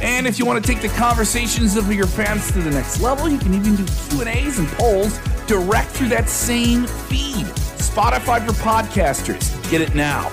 And if you want to take the conversations of your fans to the next level, you can even do Q&As and polls direct through that same feed. Spotify for podcasters. Get it now.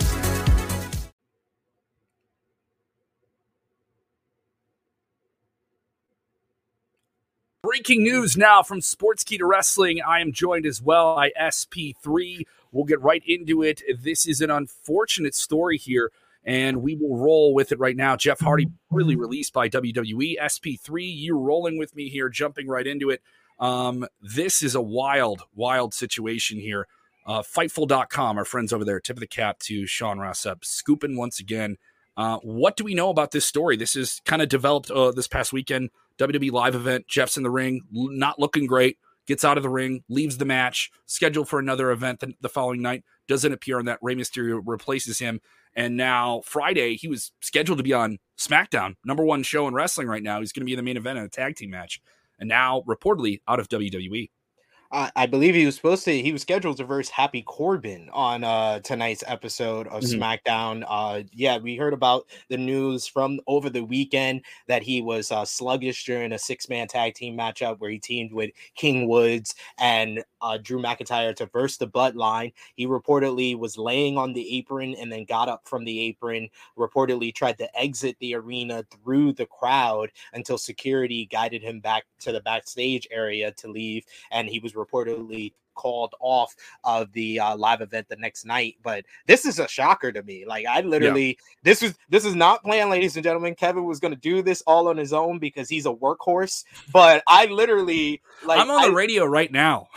Breaking news now from Sportskeeda Wrestling. I am joined as well by SP3. We'll get right into it. This is an unfortunate story here, and we will roll with it right now. Jeff Hardy, really released by WWE. SP3, you rolling with me here, jumping right into it. Um, this is a wild, wild situation here. Uh, Fightful.com, our friends over there, tip of the cap to Sean Ross Sapp, scooping once again. Uh, what do we know about this story? This is kind of developed uh, this past weekend. WWE live event. Jeff's in the ring, not looking great. Gets out of the ring, leaves the match, scheduled for another event the, the following night. Doesn't appear on that. Rey Mysterio replaces him. And now Friday, he was scheduled to be on SmackDown, number one show in wrestling right now. He's going to be in the main event in a tag team match. And now reportedly out of WWE. I believe he was supposed to. He was scheduled to verse Happy Corbin on uh, tonight's episode of mm-hmm. SmackDown. Uh, yeah, we heard about the news from over the weekend that he was uh, sluggish during a six-man tag team matchup where he teamed with King Woods and uh, Drew McIntyre to verse the Bloodline. He reportedly was laying on the apron and then got up from the apron. Reportedly tried to exit the arena through the crowd until security guided him back to the backstage area to leave, and he was reportedly called off of the uh, live event the next night. But this is a shocker to me. Like I literally, yeah. this was this is not planned, ladies and gentlemen. Kevin was going to do this all on his own because he's a workhorse. But I literally, like, I'm on I, the radio right now.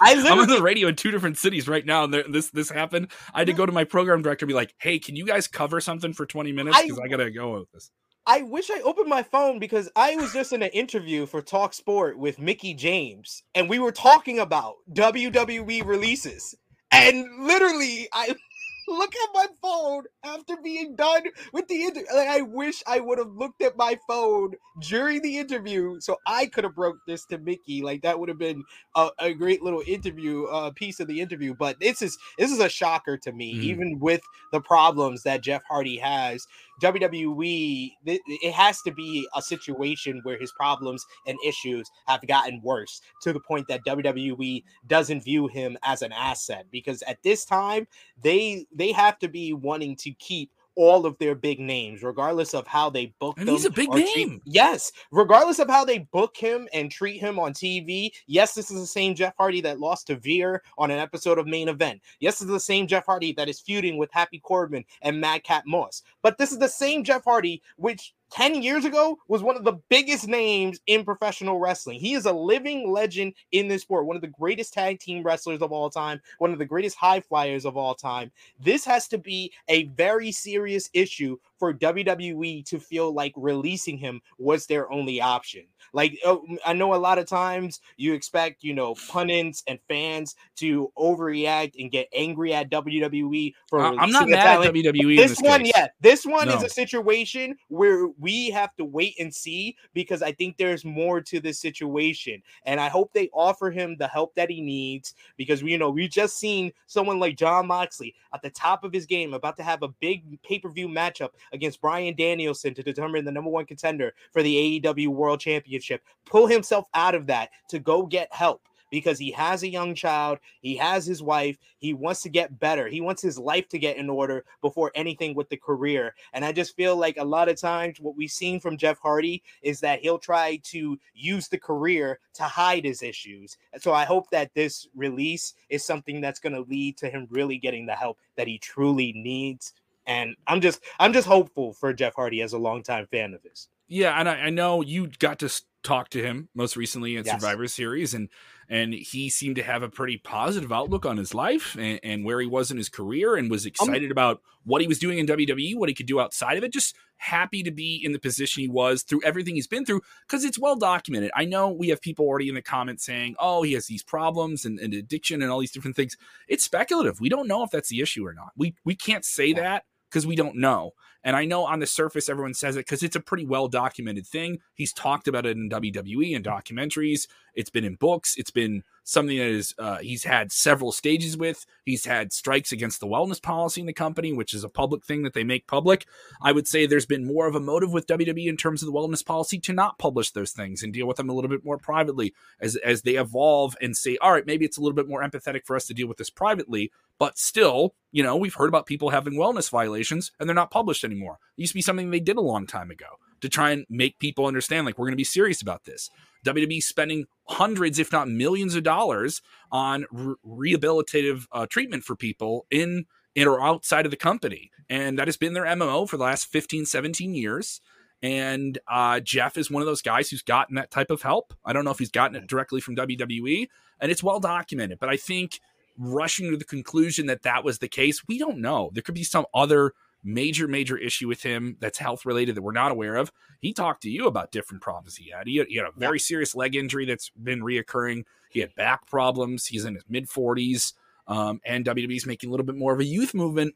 I I'm on the radio in two different cities right now, and this this happened. I had to go to my program director and be like, "Hey, can you guys cover something for 20 minutes? Because I, I gotta go with this." I wish I opened my phone because I was just in an interview for Talk Sport with Mickie James, and we were talking about WWE releases. And literally, I look at my phone after being done with the interview. Like, I wish I would have looked at my phone during the interview so I could have broke this to Mickie. Like that would have been a, a great little interview uh, piece of the interview. But this is this is a shocker to me, mm. even with the problems that Jeff Hardy has. WWE, it has to be a situation where his problems and issues have gotten worse to the point that WWE doesn't view him as an asset because at this time they they have to be wanting to keep all of their big names, regardless of how they book and them. He's a big name. Treat, yes, regardless of how they book him and treat him on TV. Yes, this is the same Jeff Hardy that lost to Veer on an episode of Main Event. Yes, this is the same Jeff Hardy that is feuding with Happy Corbin and Madcap Moss. But this is the same Jeff Hardy which 10 years ago was one of the biggest names in professional wrestling. He is a living legend in this sport, one of the greatest tag team wrestlers of all time, one of the greatest high flyers of all time. This has to be a very serious issue for WWE to feel like releasing him was their only option. Like oh, I know a lot of times you expect, you know, pundits and fans to overreact and get angry at WWE for I'm not mad at WWE. This, this, one, case. yeah, this one no. is a situation where we have to wait and see because I think there's more to this situation, and I hope they offer him the help that he needs because we, you know, we've just seen someone like Jon Moxley at the top of his game about to have a big pay per view matchup against Bryan Danielson to determine the number one contender for the AEW World Championship, pull himself out of that to go get help because he has a young child, he has his wife, he wants to get better, he wants his life to get in order before anything with the career. And I just feel like a lot of times what we've seen from Jeff Hardy is that he'll try to use the career to hide his issues. And so I hope that this release is something that's going to lead to him really getting the help that he truly needs and I'm just I'm just hopeful for Jeff Hardy as a longtime fan of his. Yeah, and I, I know you got to talk to him most recently in Yes. Survivor Series, and and he seemed to have a pretty positive outlook on his life and, and where he was in his career, and Um, was excited about what he was doing in WWE, what he could do outside of it. Just happy to be in the position he was through everything he's been through because it's well documented. I know we have people already in the comments saying, "Oh, he has these problems and, and addiction and all these different things." It's speculative. We don't know if that's the issue or not. We we can't say Yeah. that because we don't know. And I know on the surface everyone says it because it's a pretty well documented thing. He's talked about it in WWE and documentaries. It's been in books. It's been something that is uh, he's had several stages with. He's had strikes against the wellness policy in the company, which is a public thing that they make public. I would say there's been more of a motive with WWE in terms of the wellness policy to not publish those things and deal with them a little bit more privately as as they evolve and say, all right, maybe it's a little bit more empathetic for us to deal with this privately, but still, you know, we've heard about people having wellness violations and they're not published anymore. It used to be something they did a long time ago to try and make people understand like we're going to be serious about this. WWE spending hundreds, if not millions of dollars on re- rehabilitative uh, treatment for people in, in or outside of the company. And that has been their MMO for the last 15, 17 years. And uh, Jeff is one of those guys who's gotten that type of help. I don't know if he's gotten it directly from WWE, and it's well documented. But I think rushing to the conclusion that that was the case, we don't know. There could be some other major, major issue with him that's health related that we're not aware of. He talked to you about different problems he had. He had, he had a very serious leg injury that's been reoccurring. He had back problems. He's in his mid 40s. Um, and WWE's making a little bit more of a youth movement.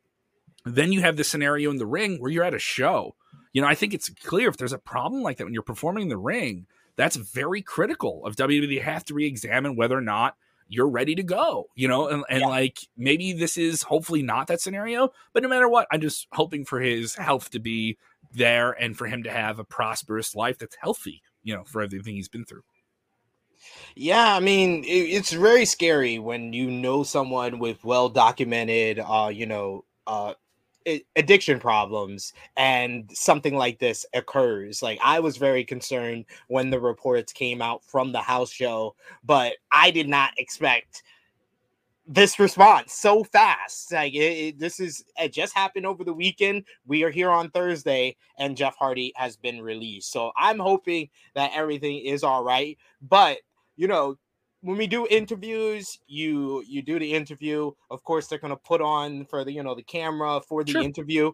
Then you have the scenario in the ring where you're at a show. You know, I think it's clear if there's a problem like that when you're performing in the ring, that's very critical of WWE. They have to re examine whether or not you're ready to go, you know, and, and Yeah. like maybe this is hopefully not that scenario, but no matter what, I'm just hoping for his health to be there and for him to have a prosperous life that's healthy, you know, for everything he's been through. Yeah, I mean, it, it's very scary when you know someone with well documented, uh, you know, uh, addiction problems and something like this occurs. Like, I was very concerned when the reports came out from the house show, but I did not expect this response so fast. Like, it, it- this is it just happened over the weekend. We are here on Thursday, and Jeff Hardy has been released. So I'm hoping that everything is all right. But you know, when we do interviews, you you do the interview. Of course, they're gonna put on for the you know the camera for the Sure. interview.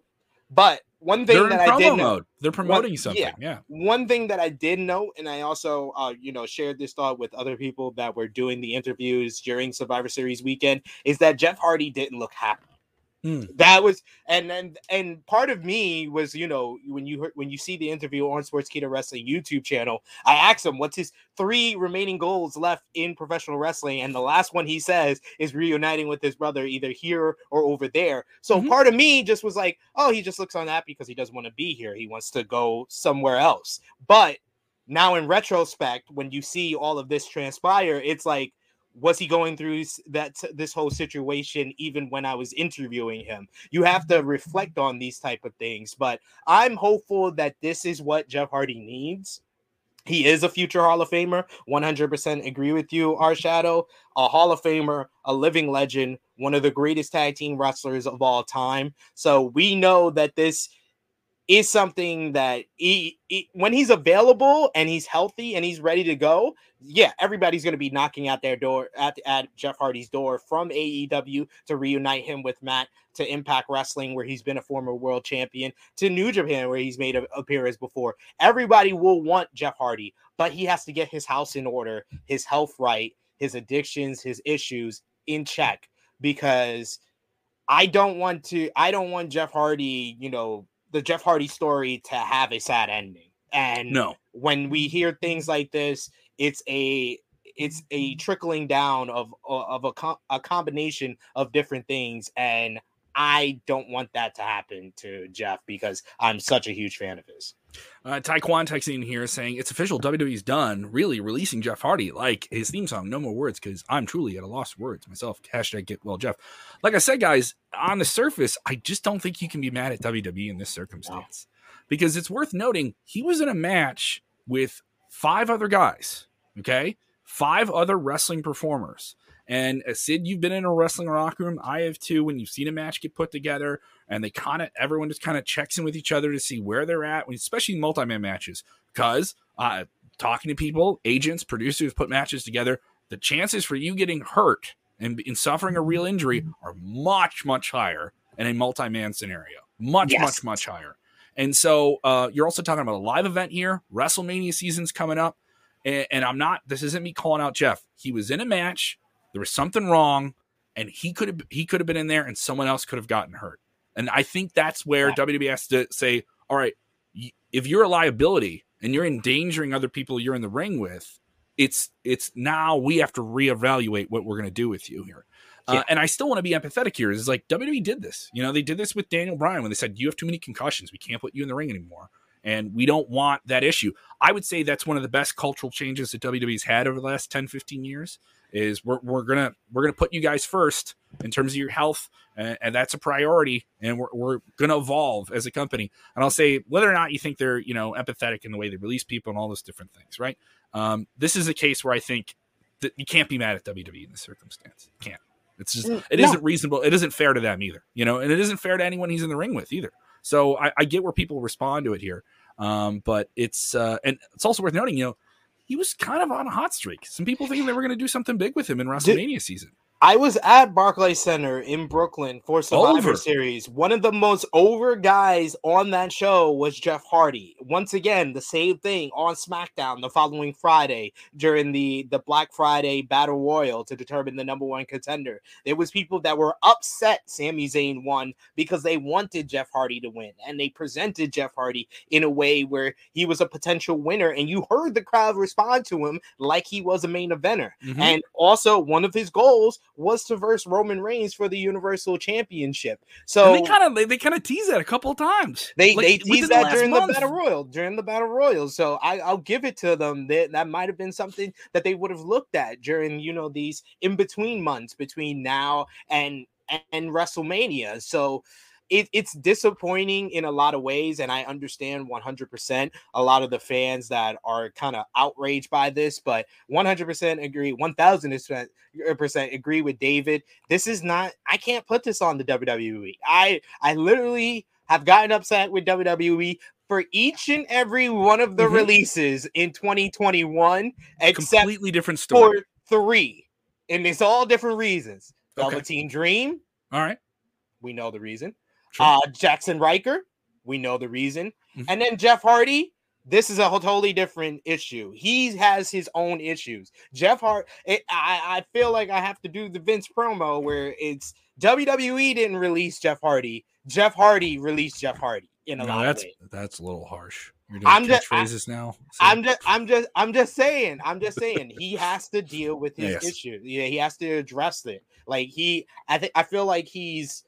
But one thing They're that I did know. They're promoting something. yeah. yeah. one thing that I did know, and I also uh, you know shared this thought with other people that were doing the interviews during Survivor Series weekend, is that Jeff Hardy didn't look happy. Hmm. That was and and and part of me was you know when you heard, when you see the interview on Sports Sportskeeda Wrestling YouTube channel, I asked him what's his three remaining goals left in professional wrestling, and the last one he says is reuniting with his brother either here or over there. So Mhm. part of me just was like, oh, he just looks unhappy because he doesn't want to be here. He wants to go somewhere else. But now in retrospect, when you see all of this transpire, it's like was he going through that this whole situation even when I was interviewing him? You have to mm-hmm. reflect on these type of things, but I'm hopeful that this is what Jeff Hardy needs. He is a future Hall of Famer. 100% agree with you, our shadow. A Hall of Famer, a living legend, one of the greatest tag team wrestlers of all time. So we know that this is something that he, he- when he's available and he's healthy and he's ready to go, yeah, everybody's going to be knocking at their door at, at Jeff Hardy's door from AEW to reunite him with Matt to Impact Wrestling, where he's been a former world champion, to New Japan, where he's made an appearance before. Everybody will want Jeff Hardy, but he has to get his house in order, his health right, his addictions, his issues in check, because I don't want to. I don't want Jeff Hardy, you know, the Jeff Hardy story to have a sad ending. And No. when we hear things like this, it's a it's a trickling down of of a, a combination of different things and I don't want that to happen to Jeff because I'm such a huge fan of his. Uh, Taekwon texting in here saying it's official. WWE's done really releasing Jeff Hardy like his theme song. No more words because I'm truly at a loss for words myself. Hashtag get well, Jeff. Like I said, guys, on the surface, I just don't think you can be mad at WWE in this circumstance because it's worth noting he was in a match with five other guys. Okay, five other wrestling performers. And uh, Sid, you've been in a wrestling rock room. I have too. When you've seen a match get put together, and they kind of everyone just kind of checks in with each other to see where they're at, especially multi-man matches. Because uh, talking to people, agents, producers put matches together, the chances for you getting hurt and, and suffering a real injury are much much higher in a multi-man scenario. Much yes. much much higher. And so uh, you're also talking about a live event here. WrestleMania season's coming up. And, and, I'm not, this isn't me calling out Jeff. He was in a match. There was something wrong. And he could have he could have been in there and someone else could have gotten hurt. And I think that's where yeah. WWE has to say, all right, if you're a liability and you're endangering other people you're in the ring with, it's it's now we have to reevaluate what we're going to do with you here. Uh, yeah. Uh, and I still want to be empathetic here. It's like WWE did this. You know, they did this with Daniel Bryan when they said, you have too many concussions. We can't put you in the ring anymore. And we don't want that issue. I would say that's one of the best cultural changes that WWE's had over the last 10, 15 years is we're, we're gonna we're gonna put you guys first in terms of your health and, and that's a priority and we're, we're gonna evolve as a company and i'll say whether or not you think they're you know empathetic in the way they release people and all those different things right um, this is a case where i think that you can't be mad at wwe in this circumstance you can't it's just mm, it no. not reasonable. It isn't fair to them either, you know, and it isn't fair to anyone he's in the ring with either. So I, I get where people respond to it here, um, but it's uh, and it's also worth noting, you know, he was kind of on a hot streak. Some people think they were going to do something big with him in WrestleMania Did, season. I was at Barclays Center in Brooklyn for Survivor over. Series. One of the most over guys on that show was Jeff Hardy. Once again, the same thing on SmackDown the following Friday during the the Black Friday Battle Royal to determine the number one contender. There was people that were upset Sami Zayn won because they wanted Jeff Hardy to win, and they presented Jeff Hardy in a way where he was a potential winner, and you heard the crowd respond to him like he was a main eventer. Mm-hmm. And also, one of his goals was to verse Roman Reigns for the Universal Championship. So and they kind of they, they kind of tease that a couple of times. They like, they teased that the during month. the battle royal during the battle royal. So I, will give it to them. That that might have been something that they would have looked at during you know these in between months between now and and WrestleMania. So it, it's disappointing in a lot of ways, and I understand 100% a lot of the fans that are kind of outraged by this, but 100% agree, 1000% agree with David. This is not, I can't put this on the WWE. I, I literally have gotten upset with WWE for each and every one of the mm-hmm. releases in 2021, except completely different story. For three, and it's all different reasons. Velveteen okay. Dream. All right. We know the reason. Sure. Uh, Jaxson Ryker, we know the reason. Mm-hmm. And then Jeff Hardy, this is a totally different issue. He has his own issues. Jeff Hart, it, I, I feel like I have to do the Vince promo where it's WWE didn't release Jeff Hardy. Jeff Hardy released Jeff Hardy in a no, lot that's. That's a little harsh. I'm just phrases now. So. I'm just I'm just I'm just saying. I'm just saying he has to deal with his yes. issue. Yeah, he has to address it. Like he I think I feel like he's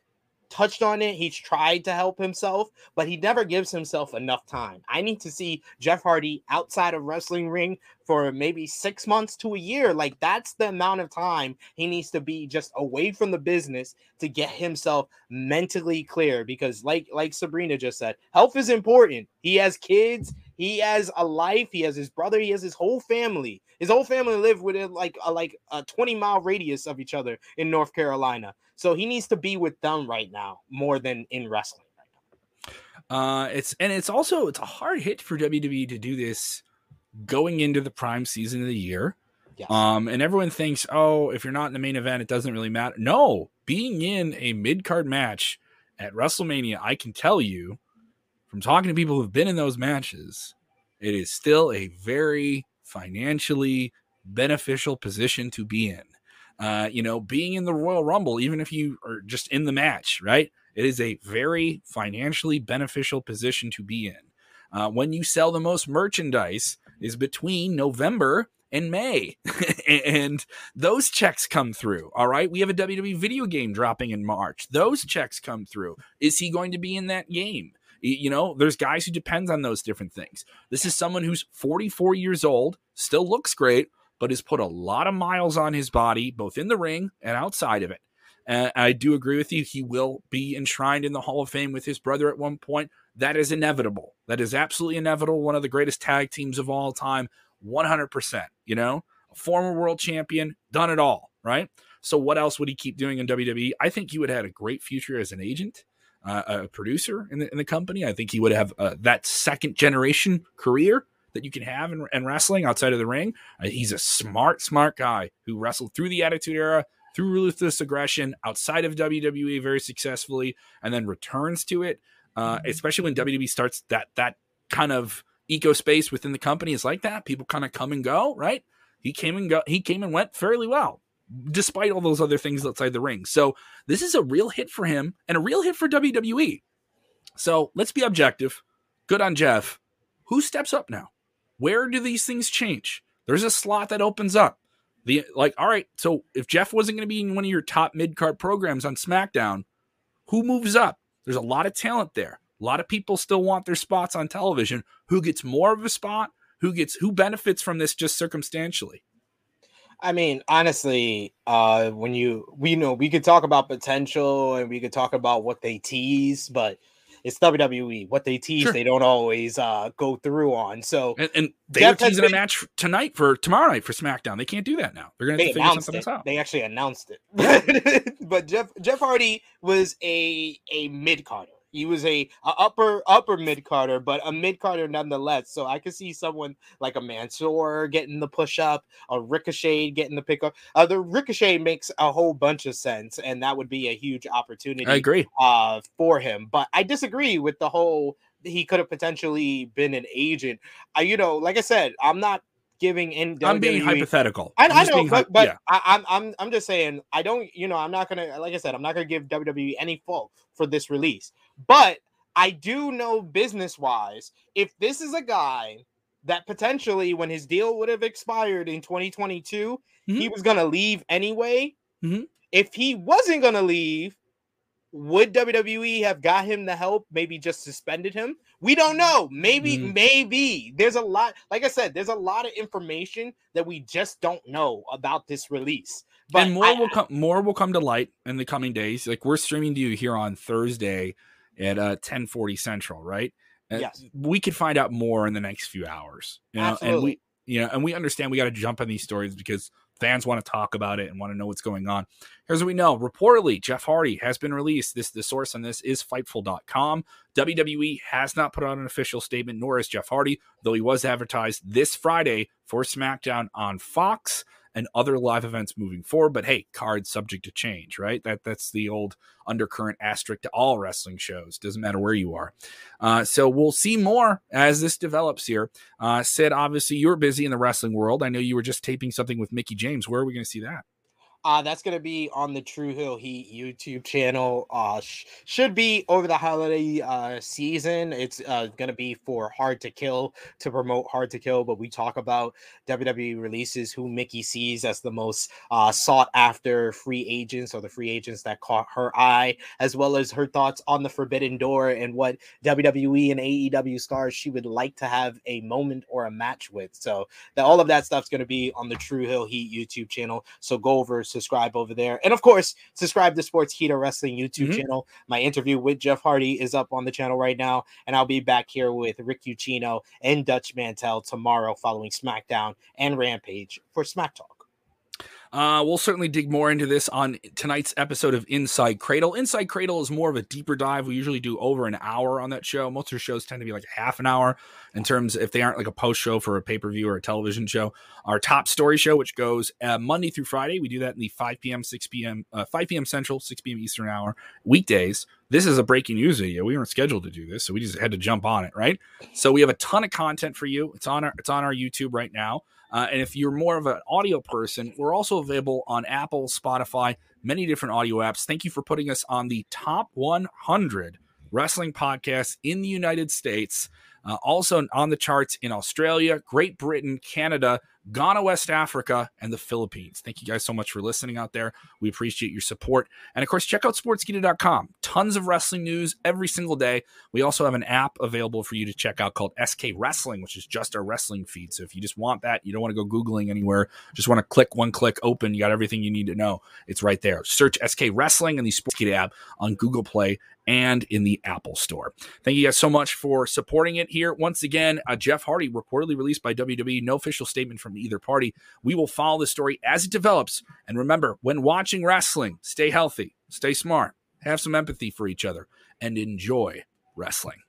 touched on it. He's tried to help himself, but he never gives himself enough time. I need to see Jeff Hardy outside of wrestling ring for maybe six months to a year. Like that's the amount of time he needs to be just away from the business to get himself mentally clear. Because like like Sabrina just said, health is important. He has kids. He has a life. He has his brother. He has his whole family. His whole family live within like a, like a 20 mile radius of each other in North Carolina. So he needs to be with them right now more than in wrestling right now. Uh, it's and it's also it's a hard hit for WWE to do this going into the prime season of the year. Yes. Um, and everyone thinks, oh, if you're not in the main event, it doesn't really matter. No, being in a mid card match at WrestleMania, I can tell you from talking to people who've been in those matches, it is still a very financially beneficial position to be in. Uh, you know, being in the Royal Rumble, even if you are just in the match, right? It is a very financially beneficial position to be in. Uh, when you sell the most merchandise is between November and May. and those checks come through. All right. We have a WWE video game dropping in March. Those checks come through. Is he going to be in that game? You know, there's guys who depends on those different things. This is someone who's 44 years old, still looks great, but has put a lot of miles on his body, both in the ring and outside of it. And I do agree with you. He will be enshrined in the Hall of Fame with his brother at one point. That is inevitable. That is absolutely inevitable. One of the greatest tag teams of all time, 100%. You know, a former world champion, done it all, right? So what else would he keep doing in WWE? I think he would have had a great future as an agent. uh, a producer in the, in the company. I think he would have uh, that second generation career that you can have in, in wrestling outside of the ring. Uh, he's a smart, smart guy who wrestled through the Attitude Era, through ruthless aggression outside of WWE very successfully, and then returns to it. Uh, mm-hmm. especially when WWE starts that that kind of eco space within the company is like that. People kind of come and go, right? He came and go. He came and went fairly well, despite all those other things outside the ring. So this is a real hit for him and a real hit for WWE. So let's be objective. Good on Jeff. Who steps up now? Where do these things change? There's a slot that opens up. The like, all right. So if Jeff wasn't going to be in one of your top mid card programs on SmackDown, who moves up? There's a lot of talent there. A lot of people still want their spots on television. Who gets more of a spot? Who gets who benefits from this just circumstantially? I mean, honestly, uh, when you we know we could talk about potential and we could talk about what they tease, but it's WWE. What they tease, sure. they don't always uh, go through on. So and, and they are teasing been, a match tonight for tomorrow night for SmackDown. They can't do that now. They're going to figure something it. out. They actually announced it. but Jeff Jeff Hardy was a a mid carder. He was a, a upper upper mid carder, but a mid carder nonetheless. So I could see someone like a Mansoor getting the push up, a Ricochet getting the pickup. Uh, the Ricochet makes a whole bunch of sense, and that would be a huge opportunity. I agree. Uh, for him, but I disagree with the whole. He could have potentially been an agent. I, you know, like I said, I'm not giving in. I'm being hypothetical. I, I know, but, but yeah. I, am I'm I'm just saying I don't. You know, I'm not gonna like I said, I'm not gonna give WWE any fault for this release. But I do know business wise, if this is a guy that potentially, when his deal would have expired in 2022, mm-hmm. he was going to leave anyway. Mm-hmm. If he wasn't going to leave, would WWE have got him the help? Maybe just suspended him? We don't know. Maybe, mm-hmm. maybe. There's a lot, like I said, there's a lot of information that we just don't know about this release. But and more I, will come more will come to light in the coming days. Like we're streaming to you here on Thursday at uh 1040 central right? Yes. we could find out more in the next few hours you know Absolutely. and we you know and we understand we got to jump on these stories because fans want to talk about it and want to know what's going on. Here's what we know. Reportedly jeff hardy has been released. This the source on this is fightful.com wwe has not put out an official statement nor is jeff hardy though he was advertised this friday for smackdown on fox and other live events moving forward. But hey, cards subject to change, right? That that's the old undercurrent asterisk to all wrestling shows. Doesn't matter where you are. Uh, so we'll see more as this develops here. Uh, Sid, obviously you're busy in the wrestling world. I know you were just taping something with Mickie James. Where are we going to see that? Uh, that's going to be on the True Hill Heat YouTube channel. Uh, sh- should be over the holiday uh, season. It's uh, going to be for Hard to Kill to promote Hard to Kill, but we talk about WWE releases who Mickie sees as the most uh, sought after free agents or the free agents that caught her eye, as well as her thoughts on the Forbidden Door and what WWE and AEW stars she would like to have a moment or a match with. So that all of that stuff's going to be on the True Hill Heat YouTube channel. So go over subscribe over there. And of course, subscribe to Sportskeeda Wrestling YouTube mm-hmm. channel. My interview with Jeff Hardy is up on the channel right now. And I'll be back here with Rick Ucchino and Dutch Mantell tomorrow following SmackDown and Rampage for Smack Talk. Uh, we'll certainly dig more into this on tonight's episode of Inside Cradle. Inside Cradle is more of a deeper dive. We usually do over an hour on that show. Most of our shows tend to be like half an hour in terms if they aren't like a post show for a pay per view or a television show. Our top story show, which goes uh, Monday through Friday, we do that in the 5 p.m., 6 p.m., uh, 5 p.m. Central, 6 p.m. Eastern hour weekdays. This is a breaking news video. We weren't scheduled to do this, so we just had to jump on it, right? So we have a ton of content for you. It's on our it's on our YouTube right now. Uh, and if you're more of an audio person, we're also available on Apple, Spotify, many different audio apps. Thank you for putting us on the top 100 wrestling podcasts in the United States. Uh, also on the charts in Australia, Great Britain, Canada, Ghana, West Africa, and the Philippines. Thank you guys so much for listening out there. We appreciate your support. And of course, check out sportskeeda.com. Tons of wrestling news every single day. We also have an app available for you to check out called SK Wrestling, which is just our wrestling feed. So if you just want that, you don't want to go Googling anywhere, just want to click one click, open, you got everything you need to know. It's right there. Search SK Wrestling and the Sportskeeda app on Google Play and in the Apple Store. Thank you guys so much for supporting it here. Once again, uh, Jeff Hardy reportedly released by WWE. No official statement from either party. We will follow the story as it develops. And remember, when watching wrestling, stay healthy, stay smart, have some empathy for each other. and enjoy wrestling.